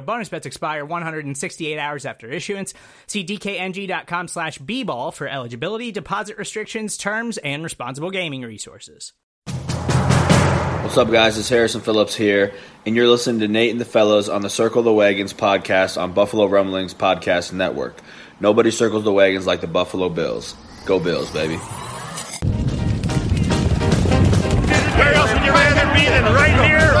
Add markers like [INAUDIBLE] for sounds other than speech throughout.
Bonus bets expire 168 hours after issuance. See dkng.com slash bball for eligibility, deposit restrictions, terms, and responsible gaming resources. What's up, guys? It's Harrison Phillips here, and you're listening to Nate and the Fellows on the Circle the Wagons podcast on Buffalo Rumblings Podcast Network. Nobody circles the wagons like the Buffalo Bills. Go Bills, baby. Where else would you rather be than right here,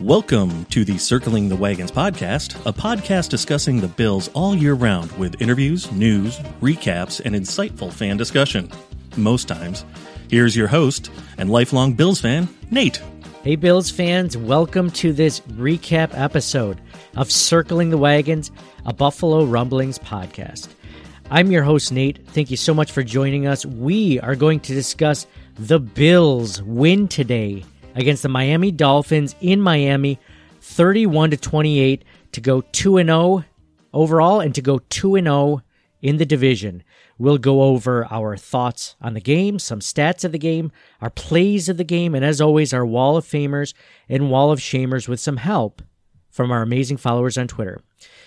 Welcome to the Circling the Wagons podcast, a podcast discussing the Bills all year round with interviews, news, recaps, and insightful fan discussion. Most times. Here's your host and lifelong Bills fan, Nate. Hey, Bills fans, welcome to this recap episode of Circling the Wagons, a Buffalo Rumblings podcast. I'm your host, Nate. Thank you so much for joining us. We are going to discuss the Bills' win today against the Miami Dolphins in Miami, 31 to 28 to go 2 and 0 overall and to go 2 and 0 in the division. We'll go over our thoughts on the game, some stats of the game, our plays of the game, and as always, our wall of famers and wall of shamers with some help from our amazing followers on Twitter.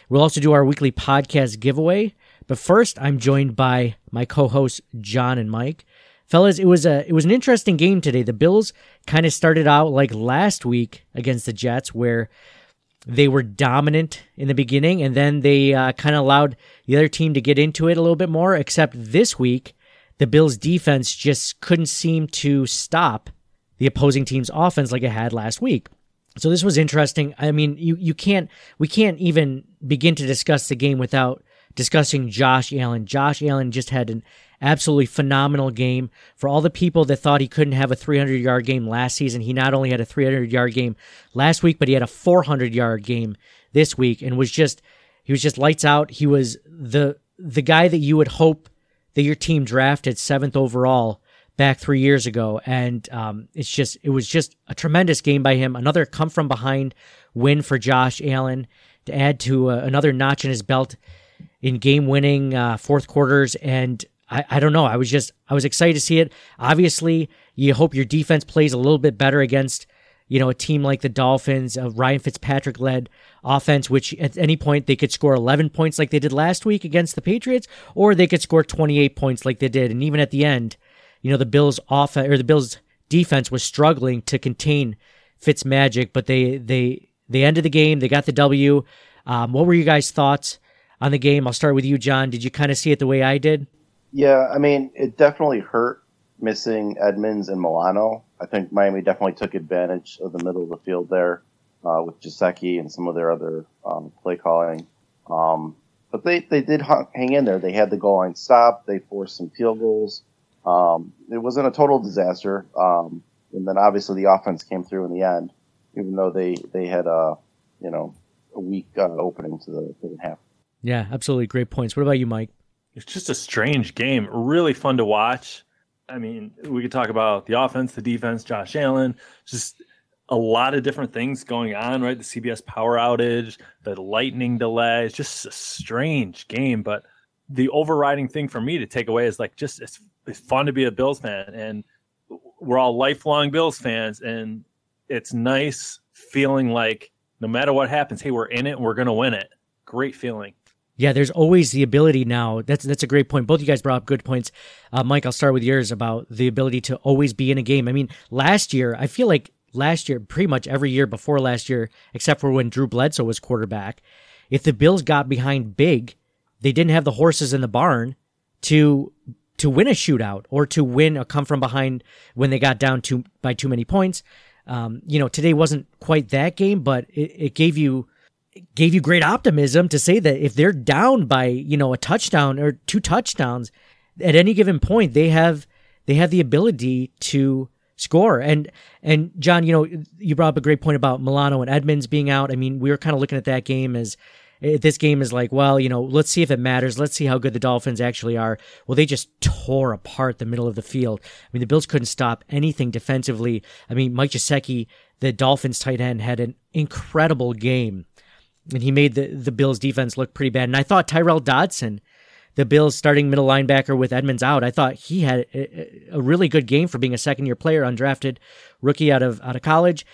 We'll also do our weekly podcast giveaway. But first, I'm joined by my co-hosts John and Mike. Fellas, it was a it was an interesting game today. The Bills kind of started out like last week against the Jets, where they were dominant in the beginning, and then they uh, kind of allowed the other team to get into it a little bit more. Except this week, the Bills' defense just couldn't seem to stop the opposing team's offense like it had last week. So this was interesting. I mean, you you can't we can't even begin to discuss the game without discussing Josh Allen. Josh Allen just had an absolutely phenomenal game. For all the people that thought he couldn't have a 300 yard game last season, he not only had a 300 yard game last week, but he had a 400 yard game this week and was just he was just lights out. He was the the guy that you would hope that your team drafted seventh overall back three years ago, and um, it's just it was just a tremendous game by him. Another come from behind win for Josh Allen to add to uh, another notch in his belt in game winning uh, fourth quarters and I, I don't know. I was just I was excited to see it. Obviously, you hope your defense plays a little bit better against you know a team like the Dolphins, a Ryan Fitzpatrick led offense, which at any point they could score 11 points like they did last week against the Patriots, or they could score 28 points like they did. And even at the end, you know the Bills offense or the Bills defense was struggling to contain Fitz magic, but they they they ended the game. They got the W. Um, what were you guys' thoughts on the game? I'll start with you, John. Did you kind of see it the way I did? Yeah, I mean, it definitely hurt missing Edmunds and Milano. I think Miami definitely took advantage of the middle of the field there uh, with Gesicki and some of their other um, play calling. Um, but they, they did hang in there. They had the goal line stop. They forced some field goals. Um, it wasn't a total disaster. Um, and then obviously the offense came through in the end, even though they, they had a, you know, a weak uh, opening to the second half. Yeah, absolutely. Great points. What about you, Mike? It's just a strange game. Really fun to watch. I mean, we could talk about the offense, the defense, Josh Allen, just a lot of different things going on, right? The CBS power outage, the lightning delay. It's just a strange game. But the overriding thing for me to take away is like just it's, it's fun to be a Bills fan. And we're all lifelong Bills fans. And it's nice feeling like no matter what happens, hey, we're in it and we're going to win it. Great feeling. Yeah, there's always the ability now. That's that's a great point. Both you guys brought up good points. Uh, Mike, I'll start with yours about the ability to always be in a game. I mean, last year, I feel like last year, pretty much every year before last year, except for when Drew Bledsoe was quarterback, if the Bills got behind big, they didn't have the horses in the barn to to win a shootout or to win a come from behind when they got down to by too many points. Um, you know, today wasn't quite that game, but it, it gave you gave you great optimism to say that if they're down by you know a touchdown or two touchdowns at any given point, they have they have the ability to score. And and John, you know, you brought up a great point about Milano and Edmunds being out. I mean, we were kind of looking at that game as eh, this game is like, well, you know, let's see if it matters. Let's see how good the Dolphins actually are. Well, they just tore apart the middle of the field. I mean, the Bills couldn't stop anything defensively. I mean, Mike Gesicki, the Dolphins tight end, had an incredible game. And he made the, the Bills defense look pretty bad. And I thought Tyrel Dodson, the Bills starting middle linebacker with Edmunds out, I thought he had a, a really good game for being a second year player, undrafted rookie out of out of college.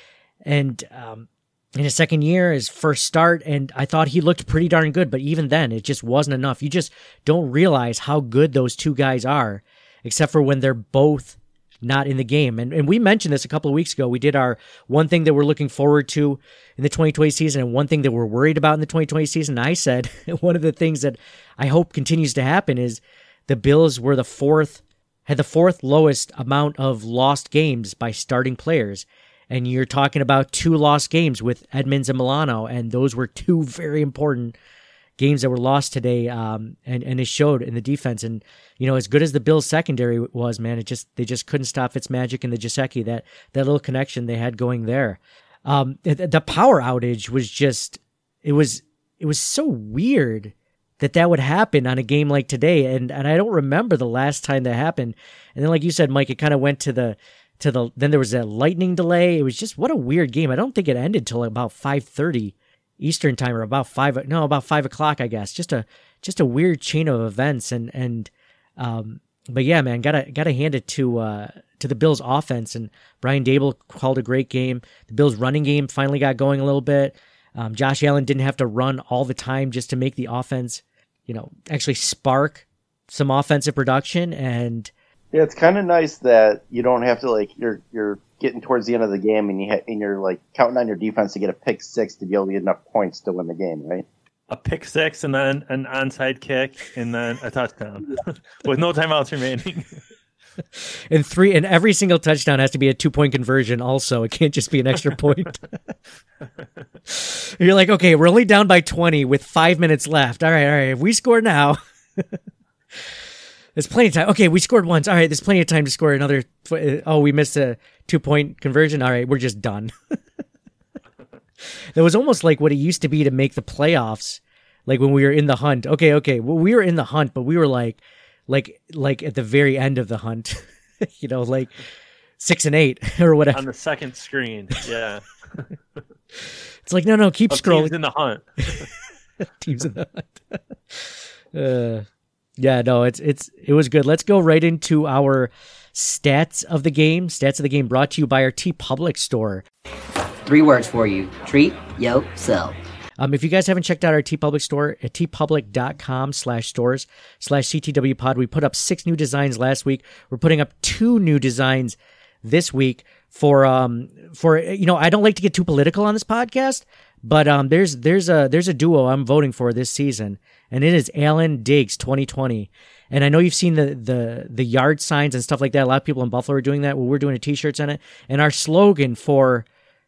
And um, in his second year, his first start, and I thought he looked pretty darn good. But even then, it just wasn't enough. You just don't realize how good those two guys are, except for when they're both not in the game. And and we mentioned this a couple of weeks ago. We did our one thing that we're looking forward to in the 2020 season and one thing that we're worried about in the 2020 season. I said [LAUGHS] one of the things that I hope continues to happen is the Bills were the fourth had the fourth lowest amount of lost games by starting players. And you're talking about two lost games with Edmunds and Milano, and those were two very important games that were lost today, um, and and it showed in the defense. And you know, as good as the Bills secondary was, man, it just they just couldn't stop Fitzmagic and the Gesicki that that little connection they had going there. Um, the, the power outage was just it was it was so weird that that would happen on a game like today, and and I don't remember the last time that happened. And then, like you said, Mike, it kind of went to the to the then there was a lightning delay. It was just what a weird game. I don't think it ended till about five thirty Eastern time or about five no about five o'clock I guess. Just a just a weird chain of events and and um but yeah man gotta gotta hand it to uh to the Bills offense and Brian Daboll called a great game. The Bills running game finally got going a little bit. Um, Josh Allen didn't have to run all the time just to make the offense, you know, actually spark some offensive production and Yeah, it's kind of nice that you don't have to like you're you're getting towards the end of the game and you ha- and you're like counting on your defense to get a pick six to be able to get enough points to win the game, right? A pick six and then an onside kick and then a touchdown. [LAUGHS] With no timeouts remaining. [LAUGHS] and three and every single touchdown has to be a two point conversion also. It can't just be an extra point. [LAUGHS] You're like okay we're only down by 20 with five minutes left. All right all right. If we score now there's plenty of time. Okay we scored once. All right there's plenty of time to score another tw- oh we missed a two point conversion. All right we're just done. [LAUGHS] That was almost like what it used to be to make the playoffs like when we were in the hunt. Okay okay well, we were in the hunt but we were like like like at the very end of the hunt [LAUGHS] you know like six and eight [LAUGHS] or whatever. On the second screen. Yeah. it's like no no keep Of scrolling. teams in the hunt. teams in the hunt. Uh, yeah no it's it's it was good let's go right into our stats of the game stats of the game brought to you by our TeePublic store Three words for you. Treat yourself. Um, if you guys haven't checked out our TeePublic store at teepublic.com slash stores slash CTW pod, we put up six new designs last week. We're putting up two new designs this week for, um, for, you know, I don't like to get too political on this podcast, but, um, there's, there's a, there's a duo I'm voting for this season and it is Allen Diggs 2020. And I know you've seen the, the, the yard signs and stuff like that. A lot of people in Buffalo are doing that. Well, we're doing a t-shirts on it. And our slogan for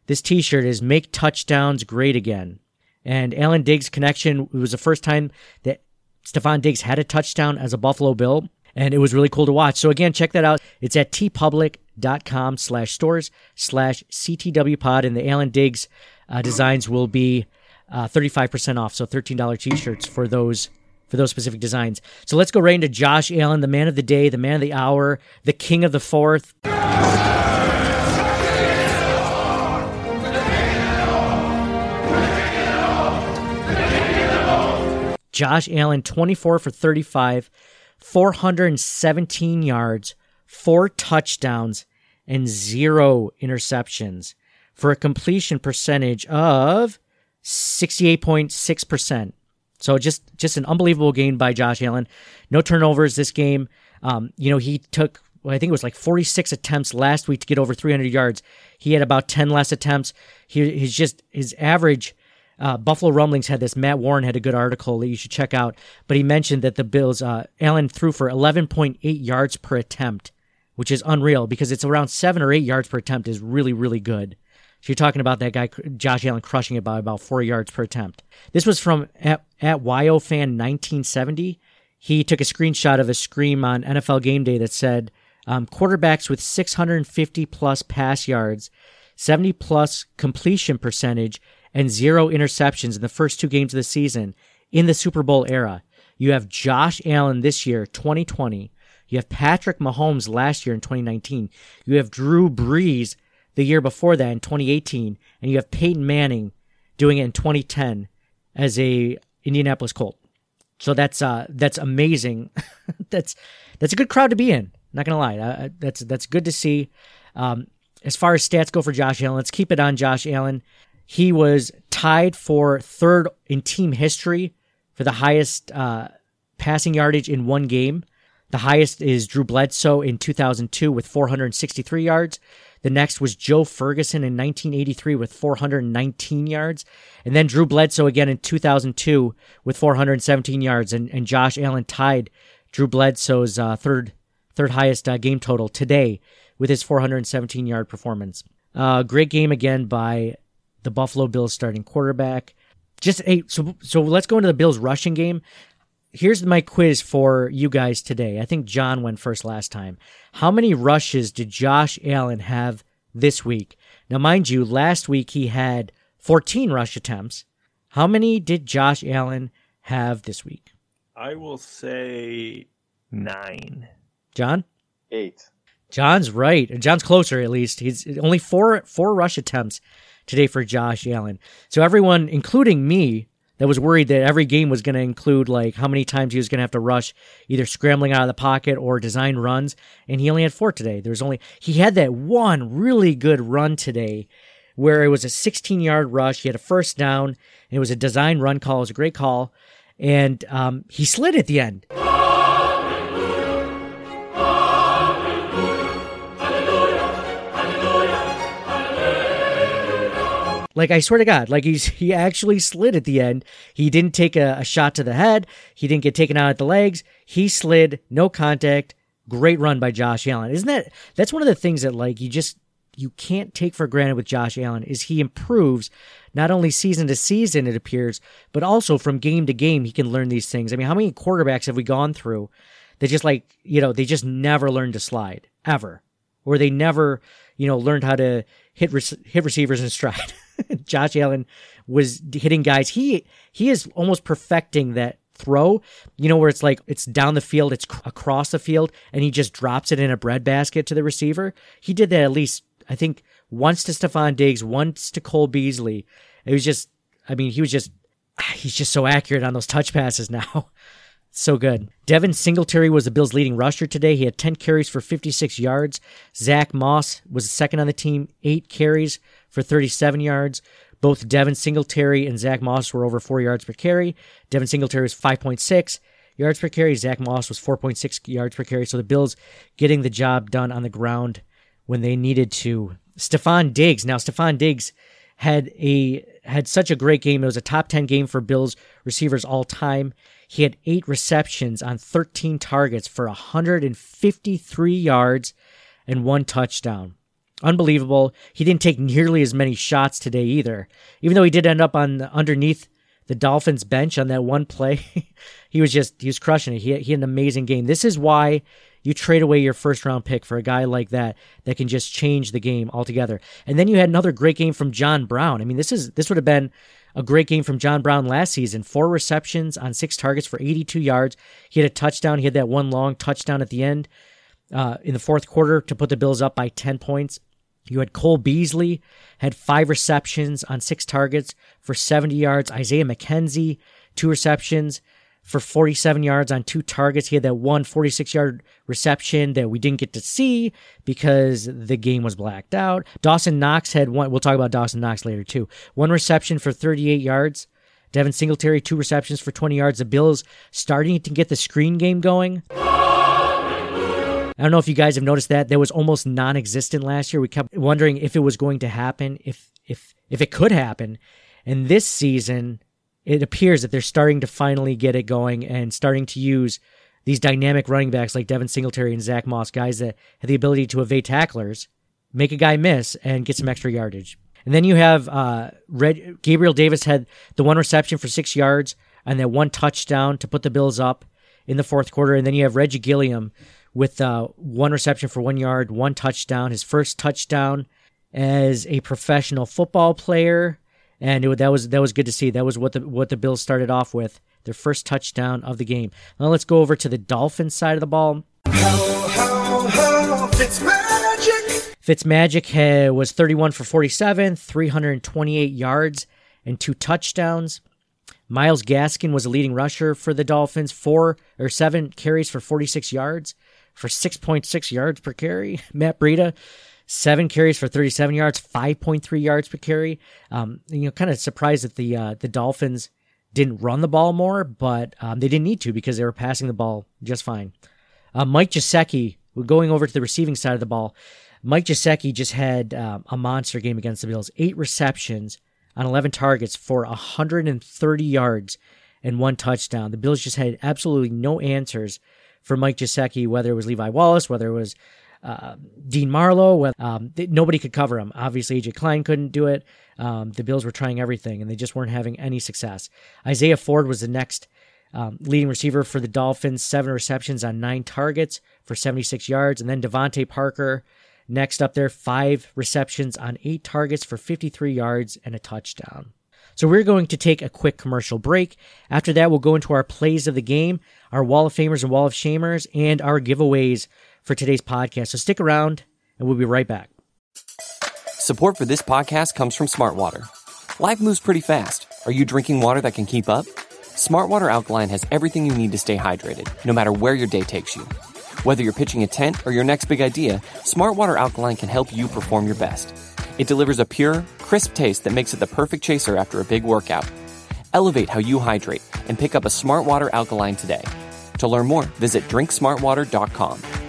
this t-shirt is make touchdowns great again and Allen Diggs' connection. It was the first time that Stefon Diggs had a touchdown as a Buffalo Bill, and it was really cool to watch. So again, check that out. It's at teepublic.com slash stores slash CTW pod, and the Allen Diggs uh, designs will be uh, 35% off, so $13 t-shirts for those for those specific designs. So let's go right into Josh Allen, the man of the day, the man of the hour, the king of the fourth. Josh Allen, 24 for 35, 417 yards, four touchdowns, and zero interceptions for a completion percentage of 68.6%. So just just an unbelievable game by Josh Allen. No turnovers this game. Um, you know, he took well, I think it was like 46 attempts last week to get over 300 yards. He had about 10 less attempts. He, he's just his average. Uh, Buffalo Rumblings had this. Matt Warren had a good article that you should check out. But he mentioned that the Bills, uh, Allen threw for 11.8 yards per attempt, which is unreal because it's around seven or eight yards per attempt is really, really good. So you're talking about that guy, Josh Allen, crushing it by about four yards per attempt. This was from at, at YOFan 1970. He took a screenshot of a scream on NFL Game Day that said, um, quarterbacks with 650 plus pass yards, 70 plus completion percentage, and zero interceptions in the first two games of the season in the Super Bowl era. You have Josh Allen this year, 2020. You have Patrick Mahomes last year in 2019. You have Drew Brees the year before that in 2018, and you have Peyton Manning doing it in 2010 as a Indianapolis Colt. So that's uh that's amazing. [LAUGHS] that's that's a good crowd to be in. Not gonna lie, uh, that's that's good to see. Um, as far as stats go for Josh Allen, let's keep it on Josh Allen. He was tied for third in team history for the highest uh, passing yardage in one game. The highest is Drew Bledsoe in 2002 with 463 yards. The next was Joe Ferguson in 1983 with 419 yards. And then Drew Bledsoe again in 2002 with 417 yards. And, and Josh Allen tied Drew Bledsoe's uh, third third highest uh, game total today with his 417 yard performance. Uh, great game again by the Buffalo Bills starting quarterback. Just hey, so so let's go into the Bills rushing game here's my quiz for you guys today. I think John went first last time. How many rushes did Josh Allen have this week? Now, mind you, last week he had 14 rush attempts. How many did Josh Allen have this week? I will say nine. John? Eight. John's right. John's closer at least. He's only four four rush attempts today for Josh Allen. So everyone, including me, that was worried that every game was going to include like how many times he was going to have to rush either scrambling out of the pocket or design runs and he only had four today. There was only he had that one really good run today where it was a 16 yard rush. He had a first down and it was a design run call. It was a great call and um, he slid at the end Like I swear to God, like he's he actually slid at the end. He didn't take a, a, shot to the head. He didn't get taken out at the legs. He slid, no contact. Great run by Josh Allen. Isn't that that's one of the things that like you just you can't take for granted with Josh Allen is he improves not only season to season it appears, but also from game to game he can learn these things. I mean, how many quarterbacks have we gone through that just like, you know, they just never learned to slide ever or they never, you know, learned how to hit hit receivers in stride. [LAUGHS] Josh Allen was hitting guys. He he is almost perfecting that throw. You know where it's like it's down the field, it's across the field, and he just drops it in a breadbasket to the receiver. He did that at least I think once to Stefon Diggs, once to Cole Beasley. It was just, I mean, he was just ah, he's just so accurate on those touch passes [LAUGHS] now. So good. Devin Singletary was the Bills' leading rusher today. He had 10 carries for 56 yards. Zach Moss was second on the team, eight carries for 37 yards. Both Devin Singletary and Zach Moss were over four yards per carry. Devin Singletary was 5.6 yards per carry. Zach Moss was 4.6 yards per carry. So the Bills getting the job done on the ground when they needed to. Stefon Diggs. Now, Stefon Diggs had a had such a great game. It was a top 10 game for Bills receivers all time. He had eight receptions on 13 targets for 153 yards and one touchdown. Unbelievable. He didn't take nearly as many shots today either. Even though he did end up on underneath the Dolphins bench on that one play, [LAUGHS] he was just he was crushing it. He he had an amazing game. This is why you trade away your first round pick for a guy like that that can just change the game altogether. And then you had another great game from John Brown. I mean, this is this would have been a great game from John Brown last season. Four receptions on six targets for 82 yards. He had a touchdown. He had that one long touchdown at the end uh, in the fourth quarter to put the Bills up by 10 points. You had Cole Beasley, had five receptions on six targets for 70 yards. Isaiah McKenzie, two receptions for 47 yards on two targets. He had that one 46 yard reception that we didn't get to see because the game was blacked out. Dawson Knox had one. We'll talk about Dawson Knox later too. One reception for 38 yards. Devin Singletary, two receptions for 20 yards. The Bills starting to get the screen game going. I don't know if you guys have noticed that that was almost non-existent last year. We kept wondering if it was going to happen, if if if it could happen. And this season, it appears that they're starting to finally get it going and starting to use these dynamic running backs like Devin Singletary and Zach Moss, guys that have the ability to evade tacklers, make a guy miss, and get some extra yardage. And then you have uh, Red, Gabriel Davis had the one reception for six yards and that one touchdown to put the Bills up in the fourth quarter. And then you have Reggie Gilliam with uh, one reception for one yard, one touchdown, his first touchdown as a professional football player, and it, that was that was good to see. That was what the what the Bills started off with, their first touchdown of the game. Now let's go over to the Dolphins side of the ball. Fitzmagic. Fitzmagic had, was 31 for 47, 328 yards, and two touchdowns. Myles Gaskin was a leading rusher for the Dolphins, four or seven carries for 46 yards, for 6.6 yards per carry. [LAUGHS] Matt Breida, seven carries for 37 yards, 5.3 yards per carry. Um, you know, kind of surprised that the uh, the Dolphins didn't run the ball more, but um, they didn't need to because they were passing the ball just fine. Uh, Mike Gesicki, going over to the receiving side of the ball, Mike Gesicki just had um, a monster game against the Bills. Eight receptions on 11 targets for 130 yards and one touchdown. The Bills just had absolutely no answers for Mike Gesicki, whether it was Levi Wallace, whether it was uh, Dean Marlowe. Um, th- nobody could cover him. Obviously, AJ Klein couldn't do it. Um, the Bills were trying everything, and they just weren't having any success. Isaiah Ford was the next um, leading receiver for the Dolphins, seven receptions on nine targets for 76 yards. And then DeVante Parker, next up there, five receptions on eight targets for 53 yards and a touchdown. So we're going to take a quick commercial break. After that, we'll go into our plays of the game, our Wall of Famers and Wall of Shamers, and our giveaways for today's podcast. So stick around, and we'll be right back. Support for this podcast comes from Smartwater. Life moves pretty fast. Are you drinking water that can keep up? Smartwater Alkaline has everything you need to stay hydrated, no matter where your day takes you. Whether you're pitching a tent or your next big idea, Smartwater Alkaline can help you perform your best. It delivers a pure, crisp taste that makes it the perfect chaser after a big workout. Elevate how you hydrate and pick up a Smartwater Alkaline today. To learn more, visit drinksmartwater.com.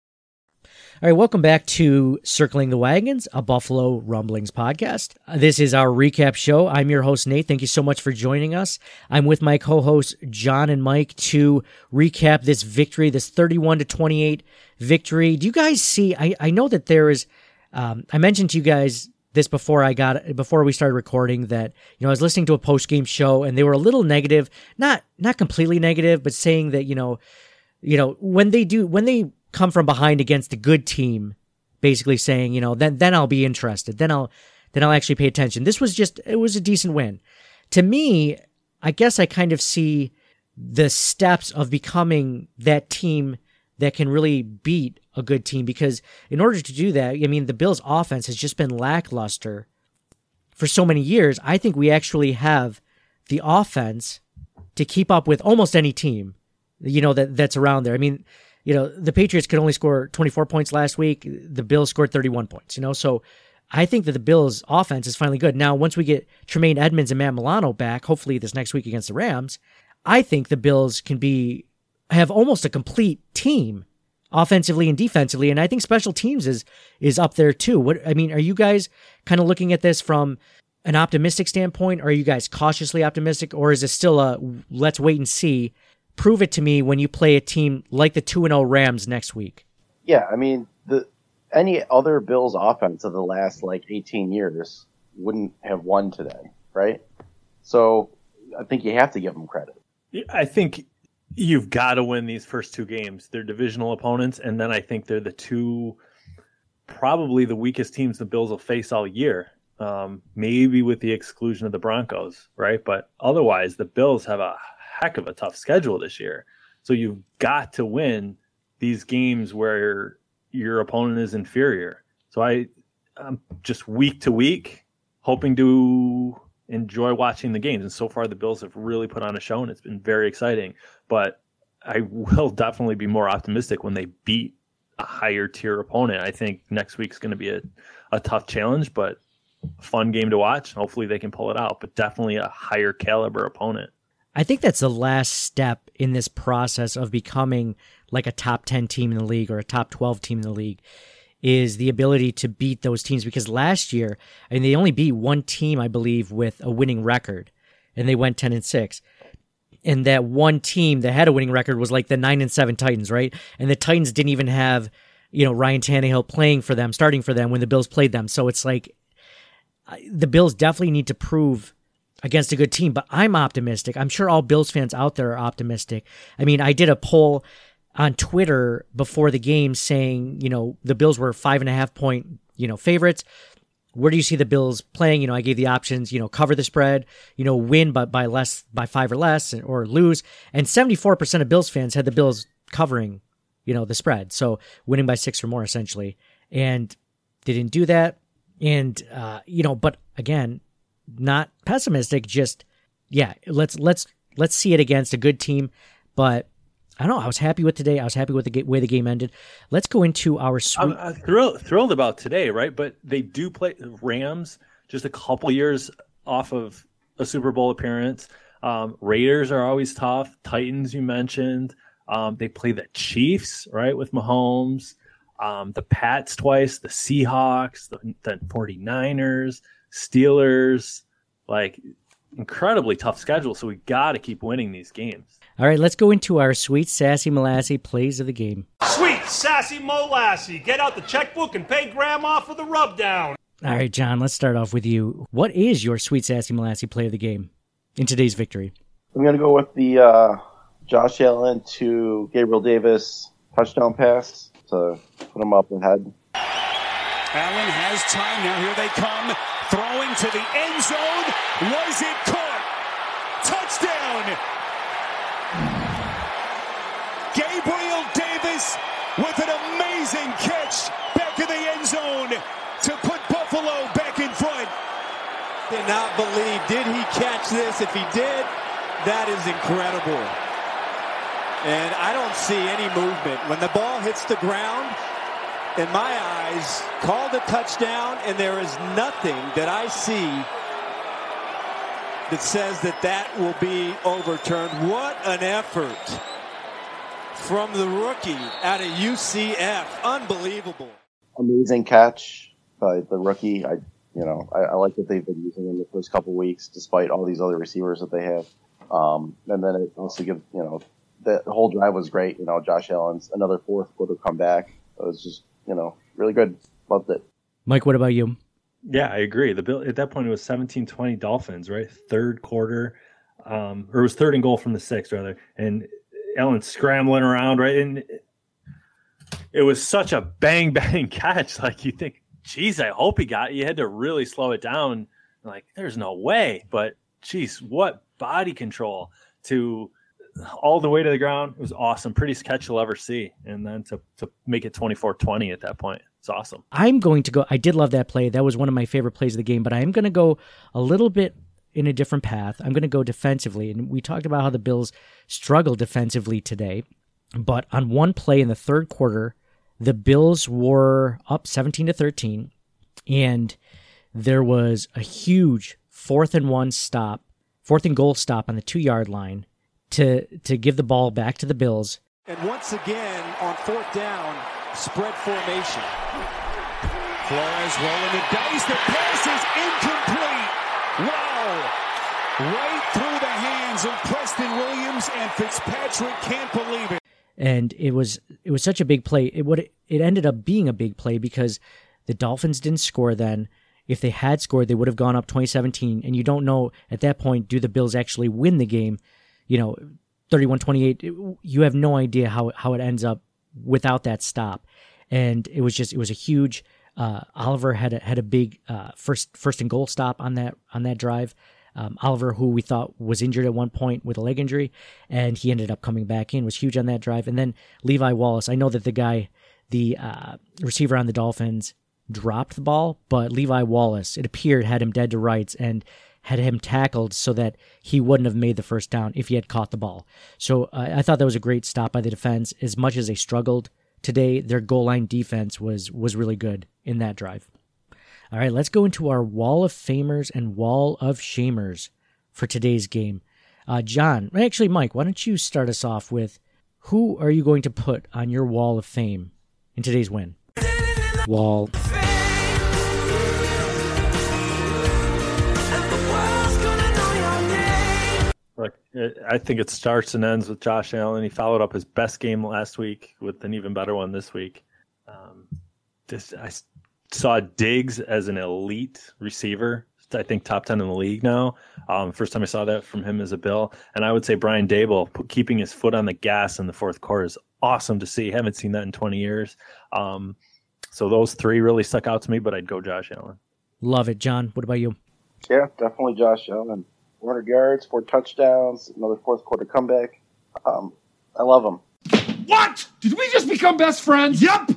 All right, welcome back to Circling the Wagons, a Buffalo Rumblings podcast. This is our recap show. I'm your host, Nate. Thank you so much for joining us. I'm with my co hosts, John and Mike, to recap this victory, this 31 to 28 victory. Do you guys see? I, I know that there is, um, I mentioned to you guys this before I got before we started recording that you know I was listening to a post game show and they were a little negative, not not completely negative, but saying that you know, you know when they do when they come from behind against a good team, basically saying you know then then I'll be interested, then I'll then I'll actually pay attention. This was just it was a decent win. To me, I guess I kind of see the steps of becoming that team that can really beat a good team because in order to do that, I mean, the Bills' offense has just been lackluster for so many years. I think we actually have the offense to keep up with almost any team, you know, that that's around there. I mean, you know, the Patriots could only score 24 points last week. The Bills scored 31 points, you know, so I think that the Bills' offense is finally good. Now, once we get Tremaine Edmunds and Matt Milano back, hopefully this next week against the Rams, I think the Bills can be have almost a complete team offensively and defensively and I think special teams is is up there too. What I mean, are you guys kind of looking at this from an optimistic standpoint are you guys cautiously optimistic or is it still a let's wait and see? Prove it to me when you play a team like the 2 and 0 Rams next week. Yeah, I mean, the any other Bills offense of the last like 18 years wouldn't have won today, right? So I think you have to give them credit. I think you've got to win these first two games. They're divisional opponents, and then I think they're the two probably the weakest teams the Bills will face all year. um, maybe with the exclusion of the Broncos, right? But otherwise, the Bills have a heck of a tough schedule this year. So you've got to win these games where your opponent is inferior. So I, I'm just week to week hoping to enjoy watching the games. And so far, the Bills have really put on a show, and it's been very exciting. But I will [LAUGHS] definitely be more optimistic when they beat a higher tier opponent. I think next week's going to be a, a tough challenge, but fun game to watch. Hopefully, they can pull it out. But definitely a higher caliber opponent. I think that's the last step in this process of becoming like a top 10 team in the league or a top 12 team in the league is the ability to beat those teams. Because last year I mean they only beat one team I believe with a winning record and they went 10 and 6 and that one team that had a winning record was like the 9 and 7 Titans right? And the Titans didn't even have you know Ryan Tannehill playing for them starting for them when the Bills played them. So it's like the Bills definitely need to prove against a good team but I'm optimistic I'm sure all Bills fans out there are optimistic I mean I did a poll on Twitter before the game saying, you know, the Bills were five and a half point, you know, favorites. Where do you see the Bills playing? You know, I gave the options, you know, cover the spread, you know, win by, by less, by five or less, or lose. And 74% of Bills fans had the Bills covering, you know, the spread. So winning by six or more, essentially. And they didn't do that. And, uh, you know, but again, not pessimistic, just, yeah, let's, let's, let's see it against a good team. But I don't know. I was happy with today. I was happy with the way the game ended. Let's go into our sweet. I'm, thrilled, thrilled about today, right? But they do play Rams just a couple years off of a Super Bowl appearance. Um, Raiders are always tough. Titans, you mentioned. Um, they play the Chiefs, right, with Mahomes. Um, the Pats twice, the Seahawks, the, the 49ers, Steelers. Like, incredibly tough schedule. So we got to keep winning these games. All right, let's go into our sweet sassy molassy plays of the game. Sweet sassy molassy. Get out the checkbook and pay grandma for the rubdown. All right, John, let's start off with you. What is your sweet sassy molassy play of the game in today's victory? I'm going to go with the uh, Josh Allen to Gabriel Davis touchdown pass to put him up ahead. Allen has time now. Here they come. Throwing to the end zone. Was it caught? Touchdown! Gabriel Davis with an amazing catch back in the end zone to put Buffalo back in front. Did not believe, did he catch this? If he did, that is incredible. And I don't see any movement. When the ball hits the ground, in my eyes, called a touchdown, and there is nothing that I see that says that that will be overturned. What an effort from the rookie out of UCF. Unbelievable. Amazing catch by the rookie. I, you know, I, I like that they've been using him the first couple weeks, despite all these other receivers that they have. Um, and then it also gives, you know, the whole drive was great. You know, Josh Allen's another fourth quarter comeback. It was just, you know, really good. Loved it. Mike, what about you? Yeah, I agree. The bill at that point it was 17-20 Dolphins, right? Third quarter, um, or it was third and goal from the six rather, and Allen scrambling around, right? And it was such a bang [LAUGHS] bang catch. Like you think, geez, I hope he got. It. You had to really slow it down. Like there's no way, but geez, what body control to all the way to the ground. It was awesome. Prettiest catch you'll ever see. And then to, to make it 24 20 at that point. It's awesome. I'm going to go. I did love that play. That was one of my favorite plays of the game, but I am going to go a little bit in a different path. I'm going to go defensively. And we talked about how the Bills struggled defensively today. But on one play in the third quarter, the Bills were up 17 to 13. And there was a huge fourth and one stop, fourth and goal stop on the two yard line to, to give the ball back to the Bills. And once again, on fourth down, spread formation. Flores rolling the dice. The pass is incomplete. Wow. Right through the hands of Preston Williams, and Fitzpatrick can't believe it. And it was it was such a big play. It would it ended up being a big play because the Dolphins didn't score then. If they had scored, they would have gone up 2017. And you don't know at that point, do the Bills actually win the game? You know, 31 28. You have no idea how, how it ends up without that stop. And it was just, it was a huge Uh, Oliver had a, had a big uh, first first and goal stop on that on that drive. Um, Oliver, who we thought was injured at one point with a leg injury, and he ended up coming back in, was huge on that drive. And then Levi Wallace. I know that the guy, the uh, receiver on the Dolphins, dropped the ball, but Levi Wallace, it appeared, had him dead to rights and had him tackled so that he wouldn't have made the first down if he had caught the ball. So uh, I thought that was a great stop by the defense. As much as they struggled today, their goal line defense was was really good in that drive. All right, let's go into our Wall of Famers and Wall of Shamers for today's game. Uh, John, actually, Mike, why don't you start us off with who are you going to put on your Wall of Fame in today's win? Wall. I think it starts and ends with Josh Allen. He followed up his best game last week with an even better one this week. Um, this I saw Diggs as an elite receiver. I think top ten in the league now. Um, first time I saw that from him as a Bill, and I would say Brian Daboll keeping his foot on the gas in the fourth quarter is awesome to see. Haven't seen that in 20 years. Um, so those three really stuck out to me, but I'd go Josh Allen. Love it, John. What about you? Yeah, definitely Josh Allen. 400 yards, four touchdowns, another fourth quarter comeback. Um, I love him. What? Did we just become best friends? Yep.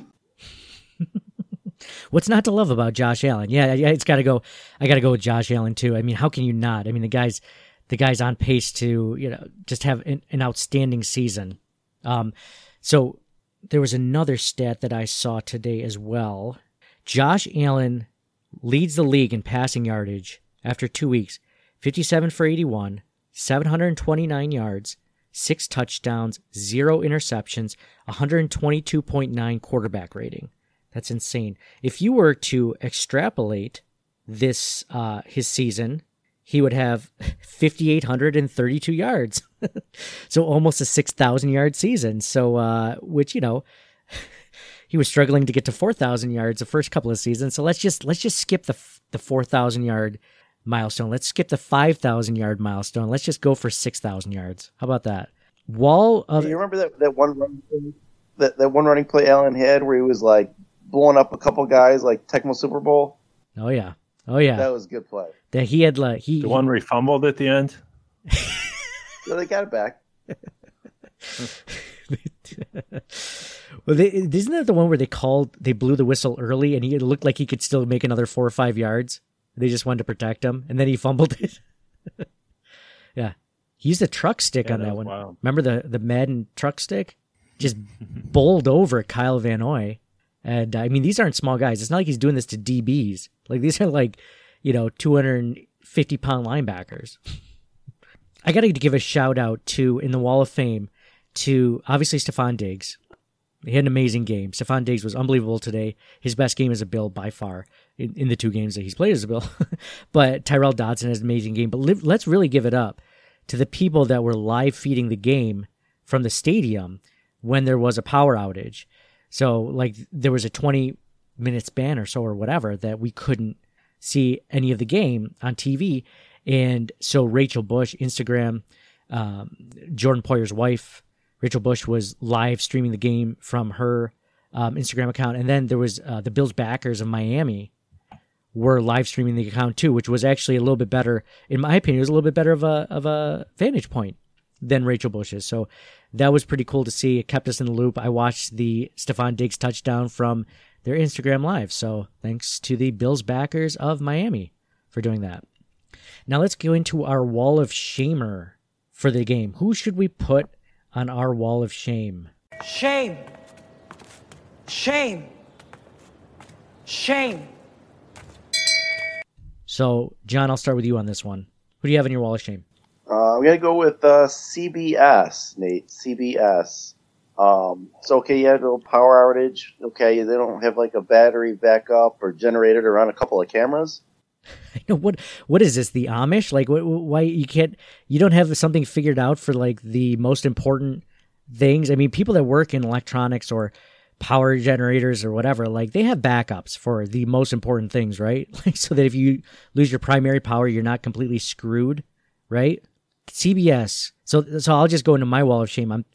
[LAUGHS] What's not to love about Josh Allen? Yeah, it's got to go. I got to go with Josh Allen too. I mean, how can you not? I mean, the guy's the guy's on pace to you know just have an, an outstanding season. Um, so there was another stat that I saw today as well. Josh Allen leads the league in passing yardage after two weeks 57 for 81, 729 yards, six touchdowns, zero interceptions, 122.9 quarterback rating. That's insane. If you were to extrapolate this uh, his season, he would have [LAUGHS] 5832 yards. [LAUGHS] so almost a 6000 yard season. So uh, which, you know, [LAUGHS] he was struggling to get to 4000 yards the first couple of seasons. So let's just let's just skip the the 4000 yard milestone. Let's skip the 5,000 yard milestone. Let's just go for 6,000 yards. How about that? Wall of. Do you remember that, that one running play, that, that one running play Allen had where he was like blowing up a couple guys like Tecmo Super Bowl? Oh, yeah. Oh, yeah. That was a good play. That he had like. He, the one where he fumbled at the end? [LAUGHS] yeah, they got it back. [LAUGHS] well, they, isn't that the one where they called, they blew the whistle early and he looked like he could still make another four or five yards? They just wanted to protect him, and then he [LAUGHS] fumbled it. [LAUGHS] yeah, he used a truck stick Yeah, on that that one. wild. Remember the the Madden truck stick? Just bowled over Kyle Van Noy. And I mean, these aren't small guys. It's not like he's doing this to DBs. Like these are like, you know, two hundred and fifty pound linebackers. I got to give a shout out to in the Wall of Fame to obviously Stefon Diggs. He had an amazing game. Stefon Diggs was unbelievable today. His best game as a Bill by far in, in the two games that he's played as a Bill. [LAUGHS] but Tyrel Dodson has an amazing game. But li- let's really give it up to the people that were live feeding the game from the stadium when there was a power outage. So, like, there was a 20 minute span or so or whatever that we couldn't see any of the game on TV. And so Rachel Bush, Instagram, um, Jordan Poyer's wife, Rachel Bush was live streaming the game from her um, Instagram account. And then there was uh, the Bills backers of Miami were live streaming the account too, which was actually a little bit better, in my opinion, it was a little bit better of a, of a vantage point than Rachel Bush's. So that was pretty cool to see. It kept us in the loop. I watched the Stefon Diggs touchdown from their Instagram live. So thanks to the Bills backers of Miami for doing that. Now let's go into our wall of shamer for the game. Who should we put on our wall of shame? Shame. Shame. Shame. So, John, I'll start with you on this one. Who do you have in your wall of shame? Uh, I'm gonna go with uh, CBS, Nate. CBS. Um, it's okay. You had a little power outage. Okay, they don't have like a battery backup or generator to run a couple of cameras. [LAUGHS] what what is this? The Amish? Like, what, why you can't? You don't have something figured out for like the most important things. I mean, people that work in electronics or power generators or whatever, like they have backups for the most important things, right? [LAUGHS] Like, so that if you lose your primary power, you're not completely screwed, right? CBS. So so I'll just go into my wall of shame. I'm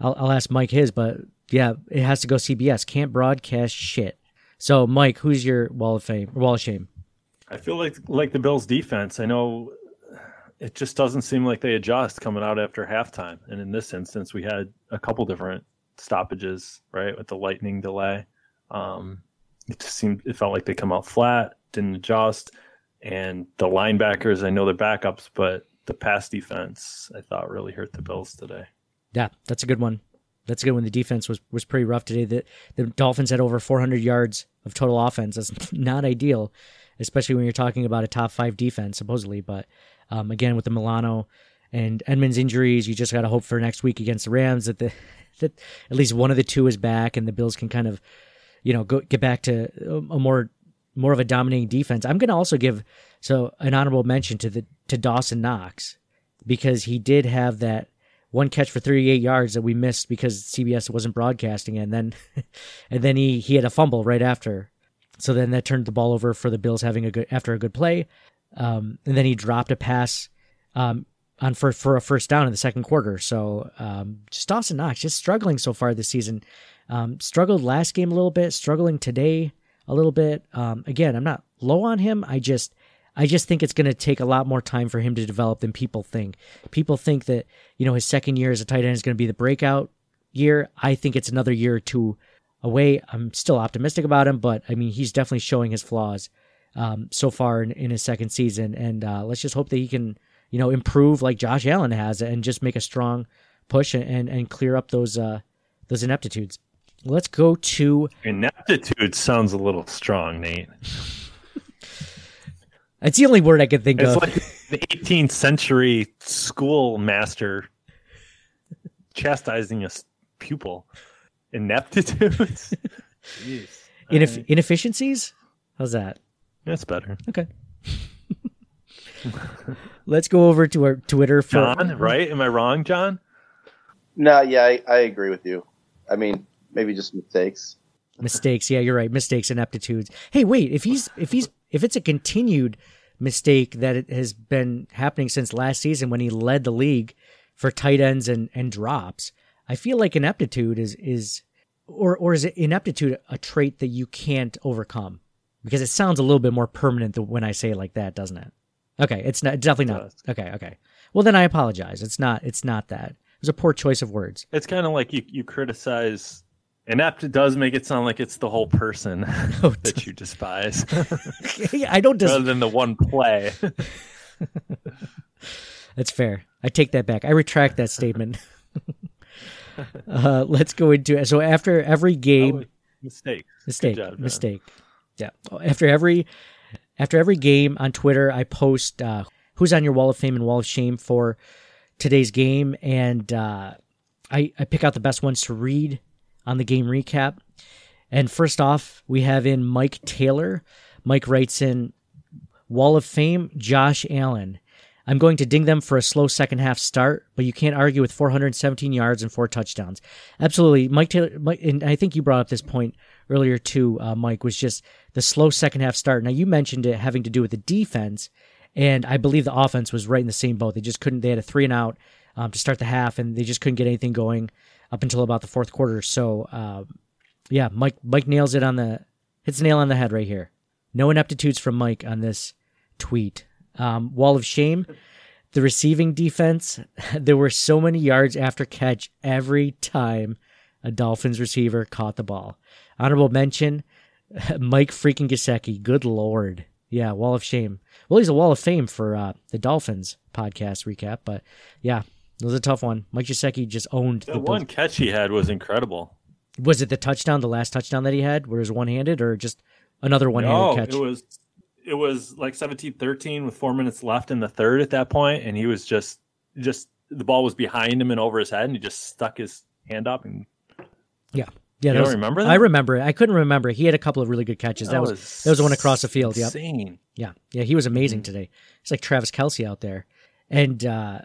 I'll, I'll ask Mike his, but yeah, it has to go CBS. Can't broadcast shit. So, Mike, who's your wall of fame, wall of shame? I feel like like the Bills defense. I know it just doesn't seem like they adjust coming out after halftime. And in this instance, we had a couple different stoppages, right, with the lightning delay. Um, it just seemed it felt like they come out flat, didn't adjust, and the linebackers. I know they're backups, but the pass defense I thought really hurt the Bills today. Yeah, that's a good one. That's a good one. The defense was was pretty rough today. The the Dolphins had over 400 yards of total offense. That's [LAUGHS] not ideal, especially when you're talking about a top five defense supposedly. But um, again, with the Milano and Edmunds injuries, you just got to hope for next week against the Rams that the [LAUGHS] that at least one of the two is back and the Bills can kind of you know go get back to a more more of a dominating defense. I'm going to also give so an honorable mention to the to Dawson Knox because he did have that one catch for 38 yards that we missed because CBS wasn't broadcasting and then [LAUGHS] and then he he had a fumble right after. So then that turned the ball over for the Bills having a good after a good play. Um, and then he dropped a pass um, on for for a first down in the second quarter. So um, just Dawson Knox just struggling so far this season. Um, struggled last game a little bit, struggling today a little bit. Um, again, I'm not low on him. I just I just think it's going to take a lot more time for him to develop than people think. People think that you know his second year as a tight end is going to be the breakout year. I think it's another year or two away. I'm still optimistic about him, but I mean he's definitely showing his flaws um, so far in, in, his second season, and uh, let's just hope that he can you know improve like Josh Allen has and just make a strong push and and clear up those uh, those ineptitudes. Let's go to ineptitude. Sounds a little strong, Nate. [LAUGHS] That's the only word I could think it's of. Like the 18th century schoolmaster chastising a pupil. Ineptitudes. [LAUGHS] Ineff- inefficiencies. How's that? That's better. Okay. [LAUGHS] Let's go over to our Twitter. For, John, right? Am I wrong, John? No, yeah, I, I agree with you. I mean, maybe just mistakes. Mistakes, yeah, you're right. Mistakes, ineptitudes. Hey, wait, if he's if he's if it's a continued mistake that it has been happening since last season when he led the league for tight ends and, and drops, I feel like ineptitude is is or or is it ineptitude a trait that you can't overcome? Because it sounds a little bit more permanent than when I say it like that, doesn't it? Okay, it's not definitely not. Okay, okay. Well, then I apologize. It's not. It's not that. It was a poor choice of words. It's kind of like you you criticize Inept does make it sound like it's the whole person [LAUGHS] [LAUGHS] Oh, that you despise, [LAUGHS] I don't dis- rather than the one play. That's fair. I take that back. I retract that statement. uh, let's go into it. So after every game, Mistake. mistake, job, mistake. Yeah. After every after every game on Twitter, I post uh, who's on your wall of fame and wall of shame for today's game, and uh, I I pick out the best ones to read on the game recap. And first off, we have in Mike Taylor. Mike writes in Wall of Fame, Josh Allen. I'm going to ding them for a slow second half start, but you can't argue with 417 yards and four touchdowns. Absolutely, Mike Taylor. Mike, and I think you brought up this point earlier too, uh, Mike. Was just the slow second half start. Now you mentioned it having to do with the defense, and I believe the offense was right in the same boat. They just couldn't. They had a three and out um, to start the half, and they just couldn't get anything going up until about the fourth quarter. So, uh, yeah, Mike Mike nails it on the hits nail on the head right here. No ineptitudes from Mike on this tweet. Um, wall of shame. The receiving defense. [LAUGHS] There were so many yards after catch every time a Dolphins receiver caught the ball. Honorable mention. [LAUGHS] Mike freaking Gesicki. Good lord. Yeah, wall of shame. Well, he's a wall of fame for uh, the Dolphins podcast recap, but yeah, it was a tough one. Mike Gesicki just owned The the one catch he had was incredible. Was it the touchdown, the last touchdown that he had, where it was one handed, or just another one handed no, catch? it was it was like 17-13 with four minutes left in the third at that point, and he was just just the ball was behind him and over his head, and he just stuck his hand up and Yeah. Yeah, don't was, remember that? I remember it. I couldn't remember. He had a couple of really good catches. That, That was, was that was the one across the field. Yep. insane. Yeah, yeah, he was amazing today. It's like Travis Kelce out there. And uh,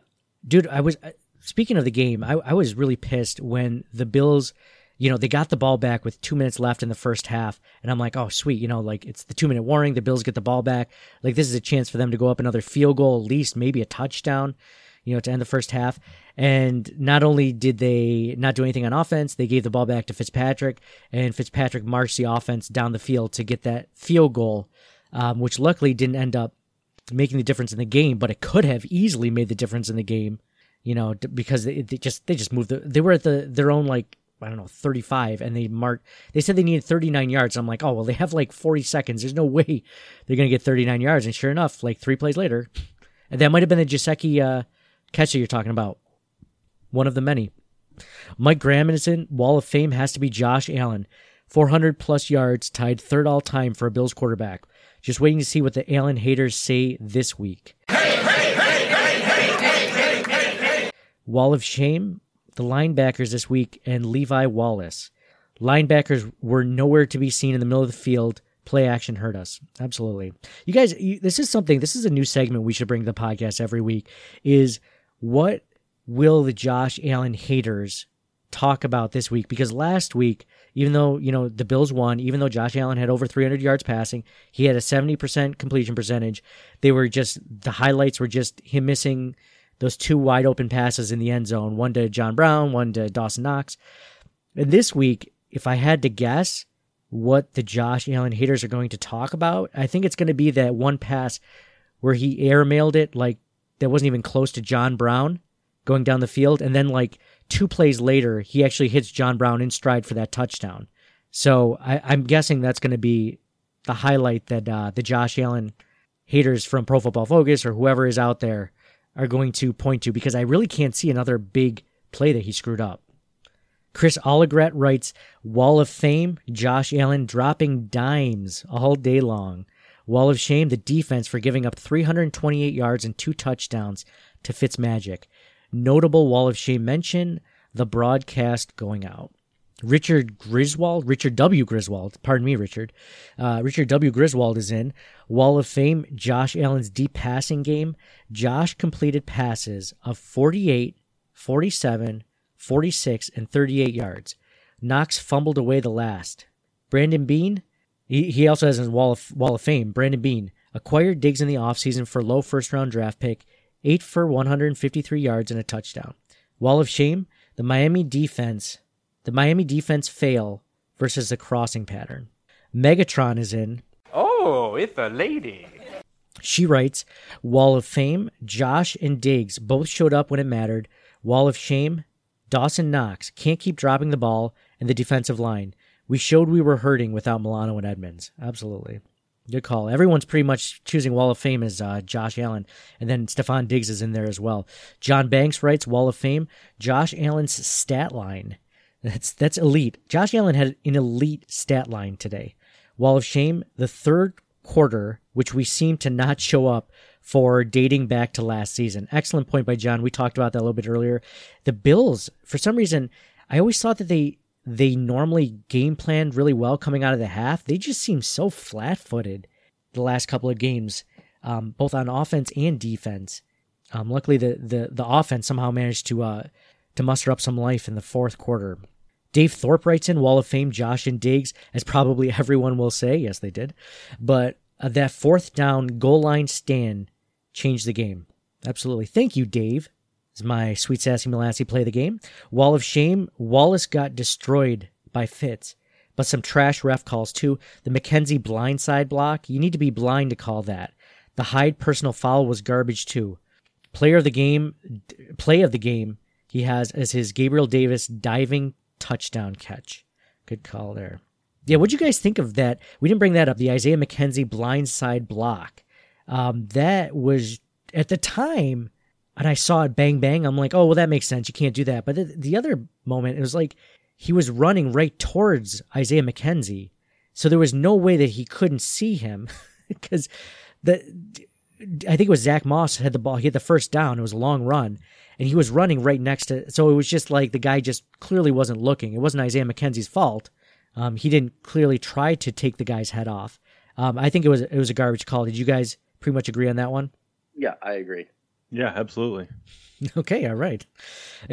dude, I was uh, speaking of the game. I, I was really pissed when the Bills, you know, they got the ball back with two minutes left in the first half, and I'm like, oh sweet, you know, like it's the two minute warning. The Bills get the ball back. Like this is a chance for them to go up another field goal, at least maybe a touchdown. You know, to end the first half. And not only did they not do anything on offense, they gave the ball back to Fitzpatrick, and Fitzpatrick marched the offense down the field to get that field goal, um, which luckily didn't end up making the difference in the game, but it could have easily made the difference in the game. You know, because they, they just they just moved. The, they were at the their own like I don't know 35, and they marked. They said they needed 39 yards. I'm like, oh well, they have like 40 seconds. There's no way they're gonna get 39 yards. And sure enough, like three plays later, and that might have been the Gesicki uh, that you're talking about. One of the many. Mike Graham is in. Wall of Fame has to be Josh Allen. 400 plus yards, tied third all time for a Bills quarterback. Just waiting to see what the Allen haters say this week. Wall of Shame, the linebackers this week, and Levi Wallace. Linebackers were nowhere to be seen in the middle of the field. Play action hurt us. Absolutely. You guys, you, this is something, this is a new segment we should bring to the podcast every week is what will the Josh Allen haters talk about this week? Because last week, even though, you know, the Bills won, even though Josh Allen had over 300 yards passing, he had a 70% completion percentage. They were just, the highlights were just him missing those two wide open passes in the end zone, one to John Brown, one to Dawson Knox. And this week, if I had to guess what the Josh Allen haters are going to talk about, I think it's going to be that one pass where he airmailed it like that wasn't even close to John Brown going down the field. And then, like, two plays later, he actually hits John Brown in stride for that touchdown. So I, I'm guessing that's going to be the highlight that uh, the Josh Allen haters from Pro Football Focus or whoever is out there are going to point to because I really can't see another big play that he screwed up. Chris Allegret writes Wall of Fame, Josh Allen dropping dimes all day long. Wall of Shame, the defense for giving up 328 yards and two touchdowns to Fitzmagic. Notable Wall of Shame mention, the broadcast going out. Richard Griswold, Richard W. Griswold, pardon me, Richard. Uh, Richard W. Griswold is in. Wall of Fame, Josh Allen's deep passing game. Josh completed passes of 48, 47, 46, and 38 yards. Knox fumbled away the last. Brandon Bean, he, he also has his Wall of, Wall of Fame. Brandon Bean acquired Diggs in the offseason for low first round draft pick, 8 for 153 yards and a touchdown. Wall of Shame, the Miami defense the Miami defense fail versus the crossing pattern. Megatron is in. Oh, it's a lady. She writes Wall of Fame, Josh and Diggs both showed up when it mattered. Wall of Shame, Dawson Knox can't keep dropping the ball, and the defensive line. We showed we were hurting without Milano and Edmunds. Absolutely. Good call. Everyone's pretty much choosing Wall of Fame as uh, Josh Allen, and then Stefon Diggs is in there as well. John Banks writes Wall of Fame, Josh Allen's stat line. That's that's elite. Josh Allen had an elite stat line today. Wall of Shame, the third quarter, which we seem to not show up for dating back to last season. Excellent point by John. We talked about that a little bit earlier. The Bills, for some reason, I always thought that they they normally game planned really well coming out of the half. They just seem so flat footed the last couple of games, um, both on offense and defense. Um, luckily, the, the the offense somehow managed to uh, to muster up some life in the fourth quarter. Dave Thorpe writes in Wall of Fame, Josh and Diggs, as probably [LAUGHS] everyone will say. Yes, they did. But uh, that fourth down goal line stand changed the game. Absolutely. Thank you, Dave. My sweet sassy Molassy play the game. Wall of Shame, Wallace got destroyed by Fitz. But some trash ref calls too. The McKenzie blindside block, you need to be blind to call that. The Hyde personal foul was garbage too. Player of the game, play of the game, he has as his Gabriel Davis diving touchdown catch. Good call there. Yeah, what'd you guys think of that? We didn't bring that up. The Isaiah McKenzie blindside block. Um, that was at the time, and I saw it bang bang. I'm like, oh well, that makes sense. You can't do that. But the, the other moment, it was like he was running right towards Isaiah McKenzie, so there was no way that he couldn't see him [LAUGHS] because the I think it was Zach Moss had the ball. He had the first down. It was a long run, and he was running right next to. So it was just like the guy just clearly wasn't looking. It wasn't Isaiah McKenzie's fault. Um, he didn't clearly try to take the guy's head off. Um, I think it was it was a garbage call. Did you guys pretty much agree on that one? Yeah, I agree. Yeah, absolutely. Okay, all right.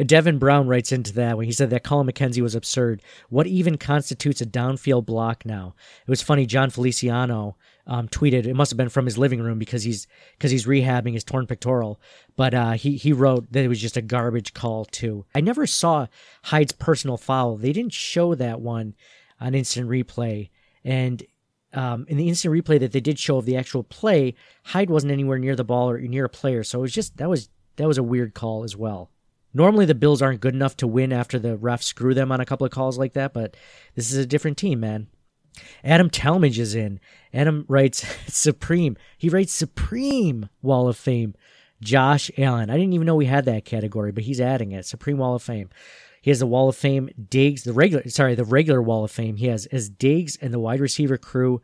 Devin Brown writes into that when he said that Colin McKenzie was absurd. What even constitutes a downfield block now? It was funny. Jon Feliciano um, tweeted. It must have been from his living room because he's because he's rehabbing his torn pectoral. But uh, he he wrote that it was just a garbage call too. I never saw Hyde's personal foul. They didn't show that one on instant replay, and um, in the instant replay that they did show of the actual play, Hyde wasn't anywhere near the ball or near a player. So it was just that was that was a weird call as well. Normally the Bills aren't good enough to win after the refs screw them on a couple of calls like that, but this is a different team, man. Adam Talmage is in. Adam writes [LAUGHS] Supreme. He writes Supreme Wall of Fame. Josh Allen. I didn't even know we had that category, but he's adding it. Supreme Wall of Fame. He has the Wall of Fame Diggs, the regular sorry, the regular Wall of Fame. He has as Diggs and the wide receiver crew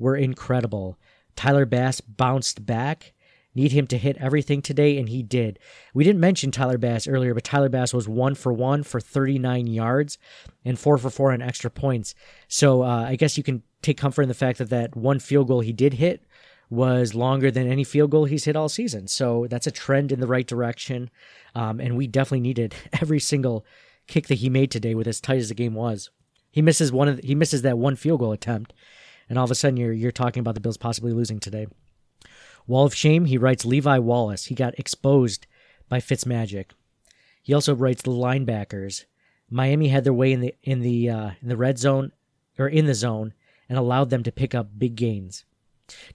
were incredible. Tyler Bass bounced back. Need him to hit everything today, and he did. We didn't mention Tyler Bass earlier, but Tyler Bass was one for one for 39 yards and four for four on extra points. So uh, I guess you can take comfort in the fact that that one field goal he did hit was longer than any field goal he's hit all season. So that's a trend in the right direction. Um, and we definitely needed [LAUGHS] every single kick that he made today with as tight as the game was. He misses one of the, he misses that one field goal attempt, and all of a sudden you're you're talking about the Bills possibly losing today. Wall of Shame, he writes Levi Wallace. He got exposed by Fitzmagic. He also writes the linebackers. Miami had their way in the in the uh, in the red zone or in the zone and allowed them to pick up big gains.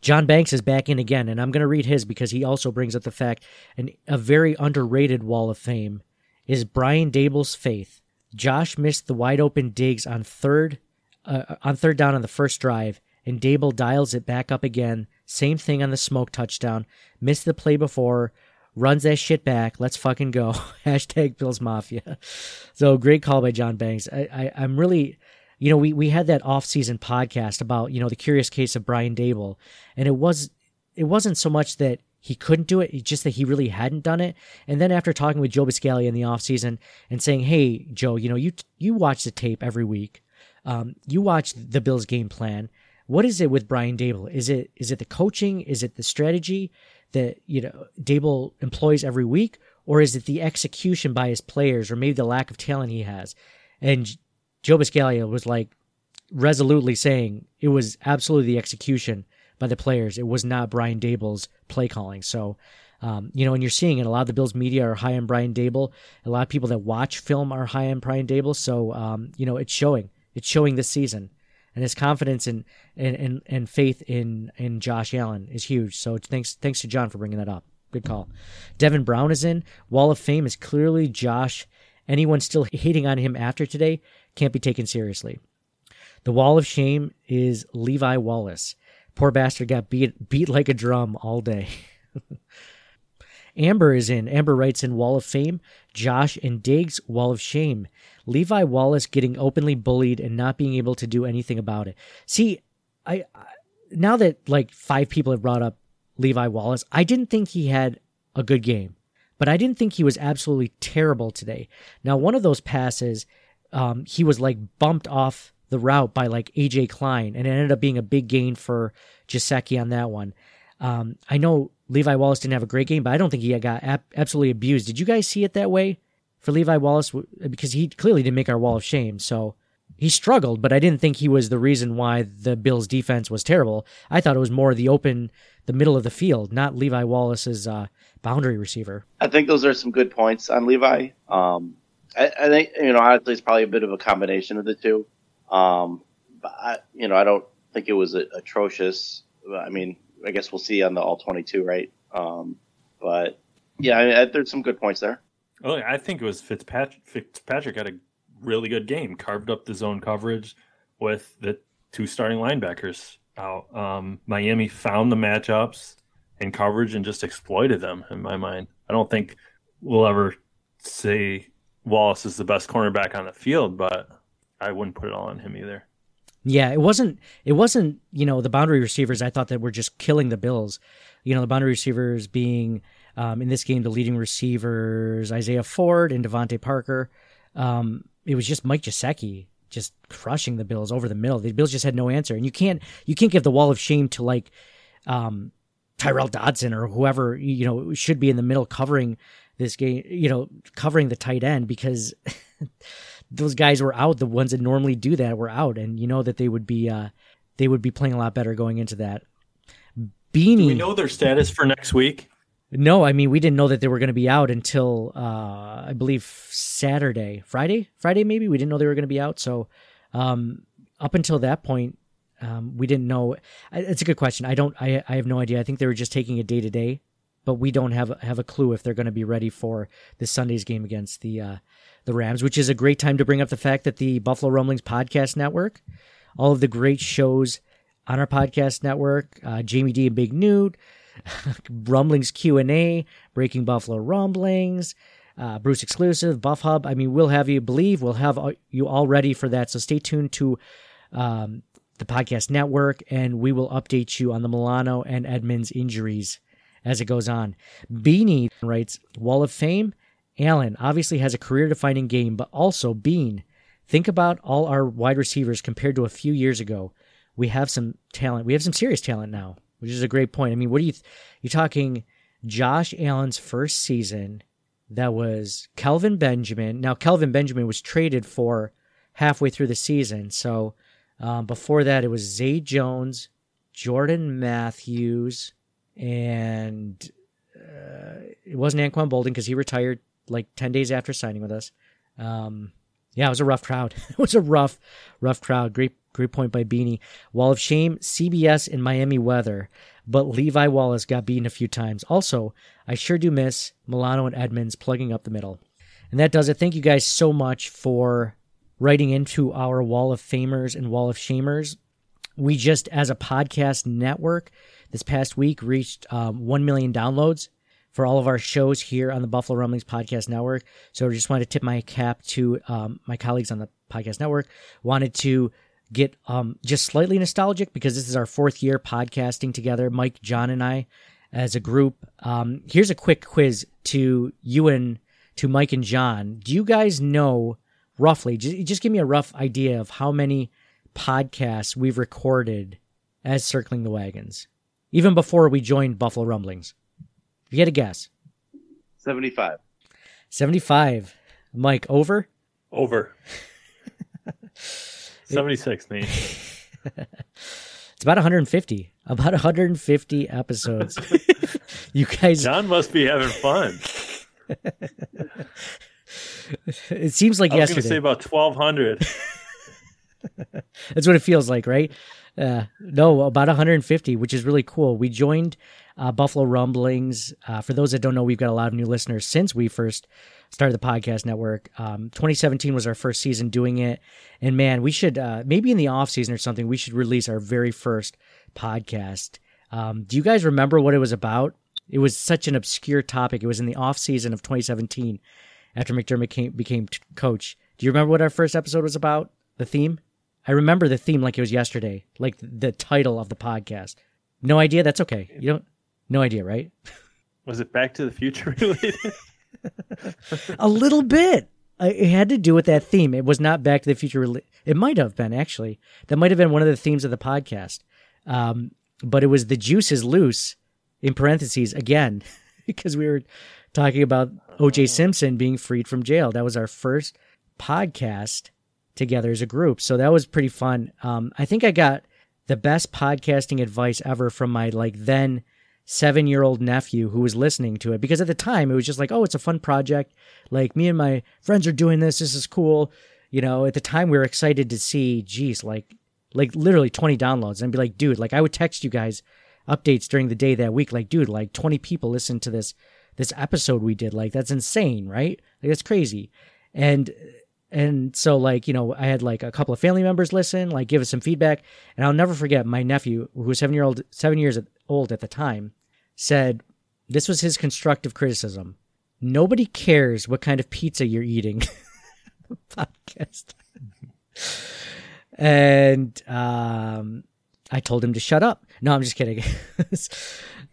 John Banks is back in again, and I'm going to read his because he also brings up the fact and a very underrated wall of fame is Brian Daboll's faith. Josh missed the wide open Diggs on third uh, on third down on the first drive, and Daboll dials it back up again. Same thing on the smoke touchdown. Missed the play before, runs that shit back. Let's fucking go. [LAUGHS] Hashtag Bills Mafia. So great call by John Banks. I, I I'm really you know, we, we had that off season podcast about, you know, the curious case of Brian Daboll, And it was it wasn't so much that he couldn't do it, just that he really hadn't done it. And then after talking with Joe Buscaglia in the off season and saying, Hey, Joe, you know, you you watch the tape every week. Um, you watch the Bills game plan. What is it with Brian Daboll? Is it is it the coaching? Is it the strategy that you know Daboll employs every week, or is it the execution by his players, or maybe the lack of talent he has? And Joe Buscaglia was like resolutely saying it was absolutely the execution by the players. It was not Brian Daboll's play calling. So, um, you know, and you're seeing it. A lot of the Bills media are high on Brian Daboll. A lot of people that watch film are high on Brian Daboll. So, um, you know, it's showing. It's showing this season. And his confidence and, and, and, faith in, in Josh Allen is huge. So thanks thanks to John for bringing that up. Good call. Devin Brown is in. Wall of Fame is clearly Josh. Anyone still hating on him after today can't be taken seriously. The wall of shame is Levi Wallace. Poor bastard got beat beat like a drum all day. [LAUGHS] Amber is in. Amber writes in Wall of Fame, Josh and Diggs Wall of Shame. Levi Wallace getting openly bullied and not being able to do anything about it. See, I, I now that like five people have brought up Levi Wallace, I didn't think he had a good game, but I didn't think he was absolutely terrible today. Now, one of those passes um, he was like bumped off the route by like AJ Klein, and it ended up being a big gain for Gesicki on that one. Um, I know Levi Wallace didn't have a great game, but I don't think he got ab- absolutely abused. Did you guys see it that way for Levi Wallace? Because he clearly didn't make our wall of shame. So he struggled, but I didn't think he was the reason why the Bills' defense was terrible. I thought it was more the open, the middle of the field, not Levi Wallace's uh, boundary receiver. I think those are some good points on Levi. Um, I, I, think you know honestly it's probably a bit of a combination of the two. Um, but I, you know I don't think it was atrocious. I mean I guess we'll see on the all twenty two right. Um, but yeah, I there's some good points there. Well, I think it was Fitzpatrick. Fitzpatrick had a really good game, carved up the zone coverage with the two starting linebackers out. Um, Miami found the matchups and coverage and just exploited them. In my mind, I don't think we'll ever say Wallace is the best cornerback on the field, but I wouldn't put it all on him either. Yeah, it wasn't. It wasn't. You know, the boundary receivers. I thought that were just killing the Bills. You know, the boundary receivers being um, in this game the leading receivers Isaiah Ford and DeVante Parker. Um, it was just Mike Gesicki just crushing the Bills over the middle. The Bills just had no answer, and you can't you can't give the wall of shame to like um, Tyrel Dodson or whoever you know should be in the middle covering this game, you know, covering the tight end because [LAUGHS] those guys were out. The ones that normally do that were out, and you know that they would be uh, they would be playing a lot better going into that. Beanie. Do we know their status for next week? No, I mean we didn't know that they were going to be out until uh, I believe Saturday, Friday, Friday maybe. We didn't know they were going to be out. So um, up until that point, um, we didn't know. It's a good question. I don't. I I have no idea. I think they were just taking it day to day, but we don't have have a clue if they're going to be ready for this Sunday's game against the uh, the Rams, which is a great time to bring up the fact that the Buffalo Rumblings podcast network, all of the great shows on our podcast network, uh, Jamie D and Big Nude, [LAUGHS] Rumblings Q and A, Breaking Buffalo Rumblings, uh, Bruce exclusive, Buff Hub. I mean, we'll have you believe we'll have you all ready for that. So stay tuned to um, the podcast network, and we will update you on the Milano and Edmunds injuries as it goes on. Beanie writes Wall of Fame. Allen obviously has a career defining game, but also Bean. Think about all our wide receivers compared to a few years ago. We have some talent. We have some serious talent now which is a great point. I mean, what do you th- you're talking Josh Allen's first season that was Kelvin Benjamin. Now Kelvin Benjamin was traded for halfway through the season. So um, before that it was Zay Jones, Jordan Matthews, and uh, it wasn't Anquan Boldin because he retired like 10 days after signing with us. Um, yeah, it was a rough crowd. [LAUGHS] it was a rough, rough crowd. Great Great point by Beanie. Wall of Shame, CBS in Miami weather, but Levi Wallace got beaten a few times. Also, I sure do miss Milano and Edmunds plugging up the middle. And that does it. Thank you guys so much for writing into our Wall of Famers and Wall of Shamers. We just, as a podcast network, this past week reached um, 1 million downloads for all of our shows here on the Buffalo Rumblings Podcast Network. So I just wanted to tip my cap to um, my colleagues on the podcast network. Wanted to get um, just slightly nostalgic because this is our fourth year podcasting together, Mike, John, and I as a group. Um, here's a quick quiz to you and to Mike and John. Do you guys know roughly, just, just give me a rough idea of how many podcasts we've recorded as Circling the Wagons, even before we joined Buffalo Rumblings? If you had a guess. 75. 75. Mike, over? Over. [LAUGHS] 76, me. [LAUGHS] it's about 150. About 150 episodes. [LAUGHS] you guys. John must be having fun. it seems like I was yesterday. Going to say about 1,200. That's what it feels like, right? Uh, no, about 150, which is really cool. We joined uh, Buffalo Rumblings. Uh, for those that don't know, we've got a lot of new listeners since we first started the podcast network. Um, 2017 was our first season doing it, and man, we should uh, maybe in the off season or something, we should release our very first podcast. Um, do you guys remember what it was about? It was such an obscure topic. It was in the off season of 2017 after McDermott came, became t- coach. Do you remember what our first episode was about? The theme? I remember the theme like it was yesterday, like the title of the podcast. No idea. That's okay. You don't. No idea, right? Was it Back to the Future [LAUGHS] related? [LAUGHS] a little bit. It had to do with that theme. It was not Back to the Future. It might have been actually. That might have been one of the themes of the podcast. Um, but it was the juice is loose in parentheses again [LAUGHS] because we were talking about O.J. Simpson being freed from jail. That was our first podcast together as a group, so that was pretty fun. Um, I think I got the best podcasting advice ever from my like then seven year old nephew who was listening to it because at the time it was just like, oh, it's a fun project. Like me and my friends are doing this. This is cool. You know, at the time we were excited to see, geez, like, like literally 20 downloads and be like, dude, like I would text you guys updates during the day that week. Like, dude, like 20 people listened to this, this episode we did. Like, that's insane, right? Like, that's crazy. And, and so like, you know, I had like a couple of family members listen, like give us some feedback. And I'll never forget my nephew, who was seven year old, seven years old at the time, said this was his constructive criticism. Nobody cares what kind of pizza you're eating. [LAUGHS] Podcast. and um, I told him to shut up. No, I'm just kidding. [LAUGHS] it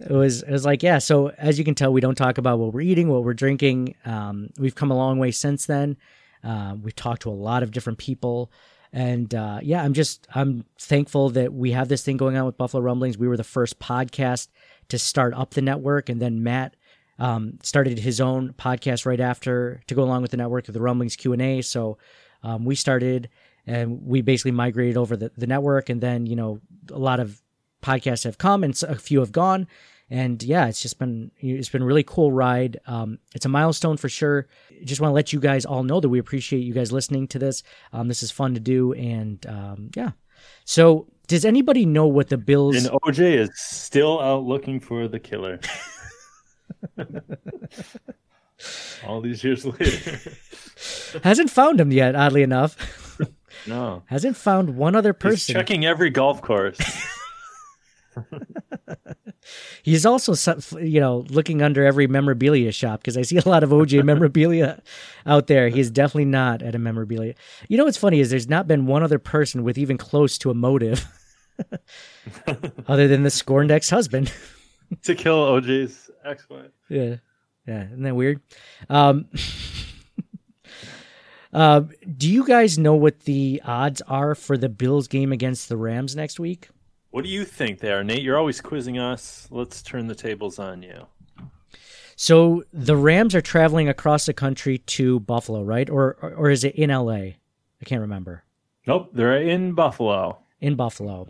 was it was like yeah. So as you can tell, we don't talk about what we're eating, what we're drinking. Um, we've come a long way since then. Uh, we've talked to a lot of different people, and uh, yeah, I'm just I'm thankful that we have this thing going on with Buffalo Rumblings. We were the first podcast to start up the network, and then Matt um, started his own podcast right after to go along with the network of the Rumblings Q and A. So um, we started, and we basically migrated over the, the network, and then you know a lot of podcasts have come and a few have gone. And yeah, it's just been it's been a really cool ride. Um, it's a milestone for sure. Just want to let you guys all know that we appreciate you guys listening to this. Um, this is fun to do, and um, yeah. So, does anybody know what the Bills? And OJ is still out looking for the killer. [LAUGHS] all these years later, [LAUGHS] hasn't found him yet. Oddly enough, no, [LAUGHS] hasn't found one other person. He's checking every golf course. [LAUGHS] He's also, you know, looking under every memorabilia shop because I see a lot of OJ memorabilia out there. He's definitely not at a memorabilia. You know what's funny is there's not been one other person with even close to a motive, [LAUGHS] other than the scorned ex-husband, [LAUGHS] to kill OJ's ex-wife. Yeah, yeah, isn't that weird? Um, uh, do you guys know what the odds are for the Bills game against the Rams next week? What do you think there, Nate? You're always quizzing us. Let's turn the tables on you. So the Rams are traveling across the country to Buffalo, right? Or or is it in LA? I can't remember. Nope, they're in Buffalo. In Buffalo.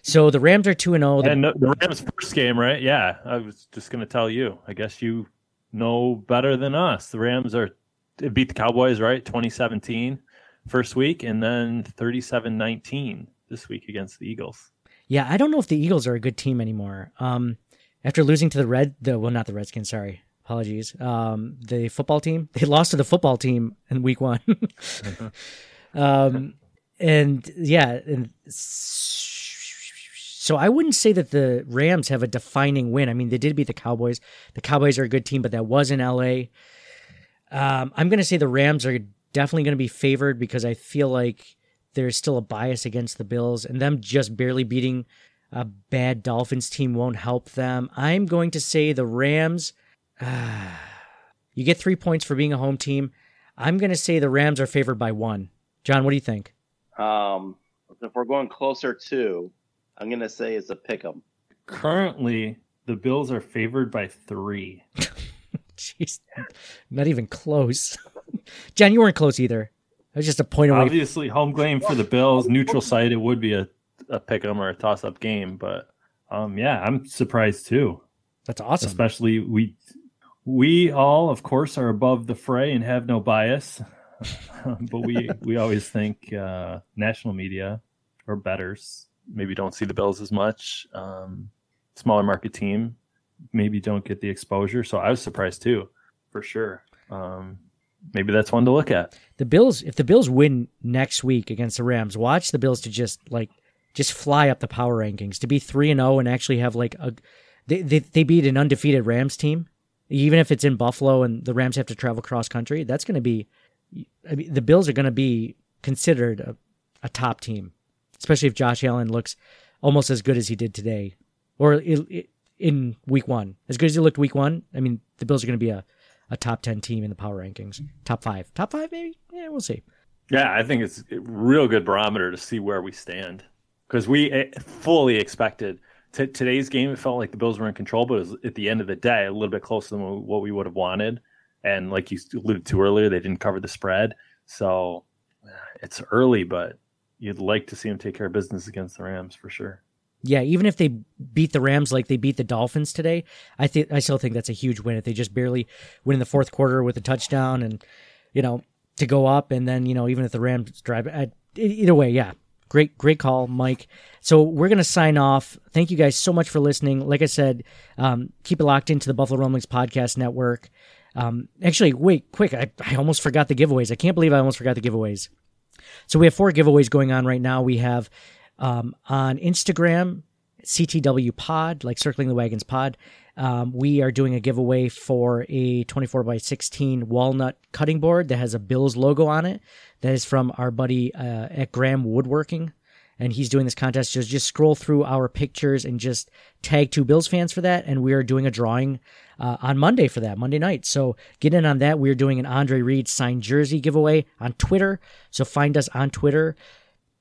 So the Rams are 2 and 0. And the Rams first game, right? Yeah, I was just going to tell you. I guess you know better than us. The Rams are beat the Cowboys, right? 2017 first week and then 37-19 this week against the Eagles. Yeah, I don't know if the Eagles are a good team anymore. Um, after losing to the Red, the well, not the Redskins. Sorry, apologies. Um, the football team they lost to the football team in Week One. [LAUGHS] um, and yeah, and so I wouldn't say that the Rams have a defining win. I mean, they did beat the Cowboys. The Cowboys are a good team, but that was in LA. Um, I'm going to say the Rams are definitely going to be favored because I feel like there's still a bias against the Bills, and them just barely beating a bad Dolphins team won't help them. I'm going to say the Rams. Uh, [SIGHS] you get three points for being a home team. I'm going to say the Rams are favored by one. John, what do you think? Um, if we're going closer to, I'm going to say it's a pick 'em. Currently, the Bills are favored by three. [LAUGHS] Jeez, not even close. [LAUGHS] John, you weren't close either. Was just a point away. Obviously, home game for the Bills, neutral site. It would be a, a pick 'em or a toss up game, but um, yeah, I'm surprised too. That's awesome. Especially we we all, of course, are above the fray and have no bias, [LAUGHS] but we we always think uh, national media or betters maybe don't see the Bills as much. Um, smaller market team maybe don't get the exposure, so I was surprised too, for sure. Um, maybe that's one to look at. The Bills, if the Bills win next week against the Rams, watch the Bills to just like just fly up the power rankings to be three and zero and actually have like a they, they they beat an undefeated Rams team, even if it's in Buffalo and the Rams have to travel cross country. That's going to be, I mean, the Bills are going to be considered a, a top team, especially if Josh Allen looks almost as good as he did today, or in week one, as good as he looked week one. I mean, the Bills are going to be a a top 10 team in the power rankings. Top five. Top five, maybe? Yeah, we'll see. Yeah, I think it's a real good barometer to see where we stand because we eh, fully expected t- today's game. It felt like the Bills were in control, but it was at the end of the day a little bit closer than what we would have wanted. And like you alluded to earlier, they didn't cover the spread. So it's early, but you'd like to see them take care of business against the Rams for sure. Yeah, even if they beat the Rams like they beat the Dolphins today, I think I still think that's a huge win. If they just barely win in the fourth quarter with a touchdown and you know to go up, and then you know even if the Rams drive, I, either way, yeah, great great call, Mike. So we're gonna sign off. Thank you guys so much for listening. Like I said, um, keep it locked into the Buffalo Rumblings podcast network. Um, actually, wait, quick! I, I almost forgot the giveaways. I can't believe I almost forgot the giveaways. So we have four giveaways going on right now. We have um, on Instagram, CTW Pod, like Circling the Wagons Pod. Um, we are doing a giveaway for a 24 by 16 walnut cutting board that has a Bills logo on it. That is from our buddy uh, at Graham Woodworking. And he's doing this contest. Just just scroll through our pictures and just tag two Bills fans for that. And we are doing a drawing uh, on Monday for that, Monday night. So get in on that. We're doing an Andre Reed signed jersey giveaway on Twitter. So find us on Twitter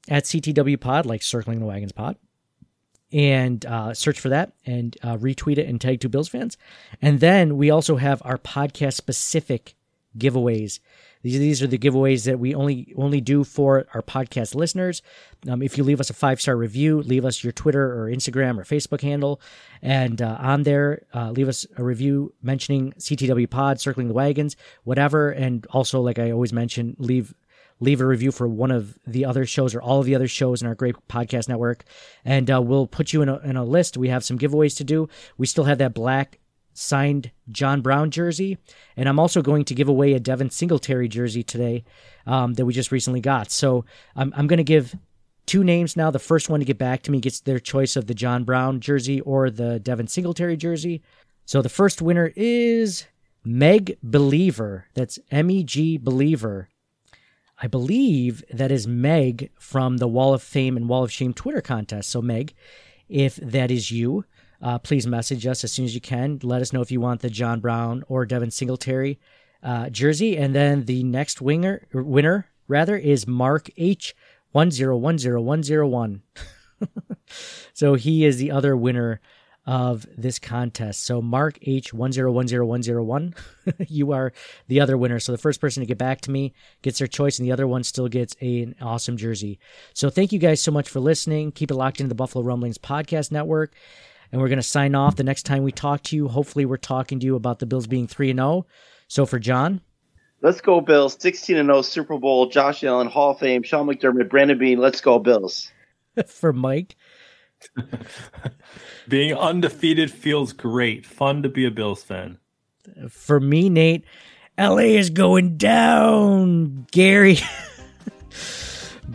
at CTW Pod, like Circling the Wagons Pod, and uh, search for that and uh, retweet it and tag two Bills fans. And then we also have our podcast specific giveaways. These, these are the giveaways that we only only do for our podcast listeners. Um, if you leave us a five star review, leave us your Twitter or Instagram or Facebook handle, and uh, on there, uh, leave us a review mentioning CTW Pod, Circling the Wagons, whatever. And also, like I always mention, leave leave a review for one of the other shows or all of the other shows in our great podcast network, and uh, we'll put you in a, in a list. We have some giveaways to do. We still have that black signed John Brown jersey, and I'm also going to give away a Devin Singletary jersey today um, that we just recently got. So I'm, I'm going to give two names now. The first one to get back to me gets their choice of the John Brown jersey or the Devin Singletary jersey. So the first winner is Meg Believer. That's M E G Believer. I believe that is Meg from the Wall of Fame and Wall of Shame Twitter contest. So, Meg, if that is you, uh, please message us as soon as you can. Let us know if you want the John Brown or Devin Singletary uh, jersey. And then the next winger, winner, rather, is Mark H. 1010101. [LAUGHS] so he is the other winner of this contest. So Mark H one zero one zero one zero one, [LAUGHS] you are the other winner. So the first person to get back to me gets their choice, and the other one still gets a, an awesome jersey. So thank you guys so much for listening. Keep it locked into the Buffalo Rumblings podcast network, and we're going to sign off. The next time we talk to you, hopefully we're talking to you about the Bills being three and zero. So for John. Let's go Bills. 16 and 0 Super Bowl. Josh Allen, Hall of Fame. Sean McDermott, Brandon Bean, Let's go Bills. [LAUGHS] for Mike. [LAUGHS] Being undefeated feels great. Fun to be a Bills fan. For me, Nate, LA is going down. Gary. [LAUGHS]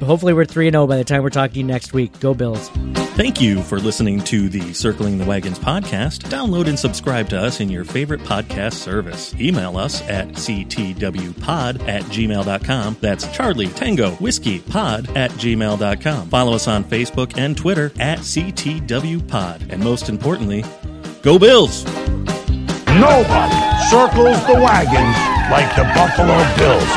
Hopefully, we're 3 0 by the time we're talking to you next week. Go Bills. Thank you for listening to the Circling the Wagons podcast. Download and subscribe to us in your favorite podcast service. Email us at ctwpod at gmail.com. That's Charlie Tango Whiskey Pod at gmail.com. Follow us on Facebook and Twitter at CTWPod. And most importantly, go Bills! Nobody circles the wagons like the Buffalo Bills.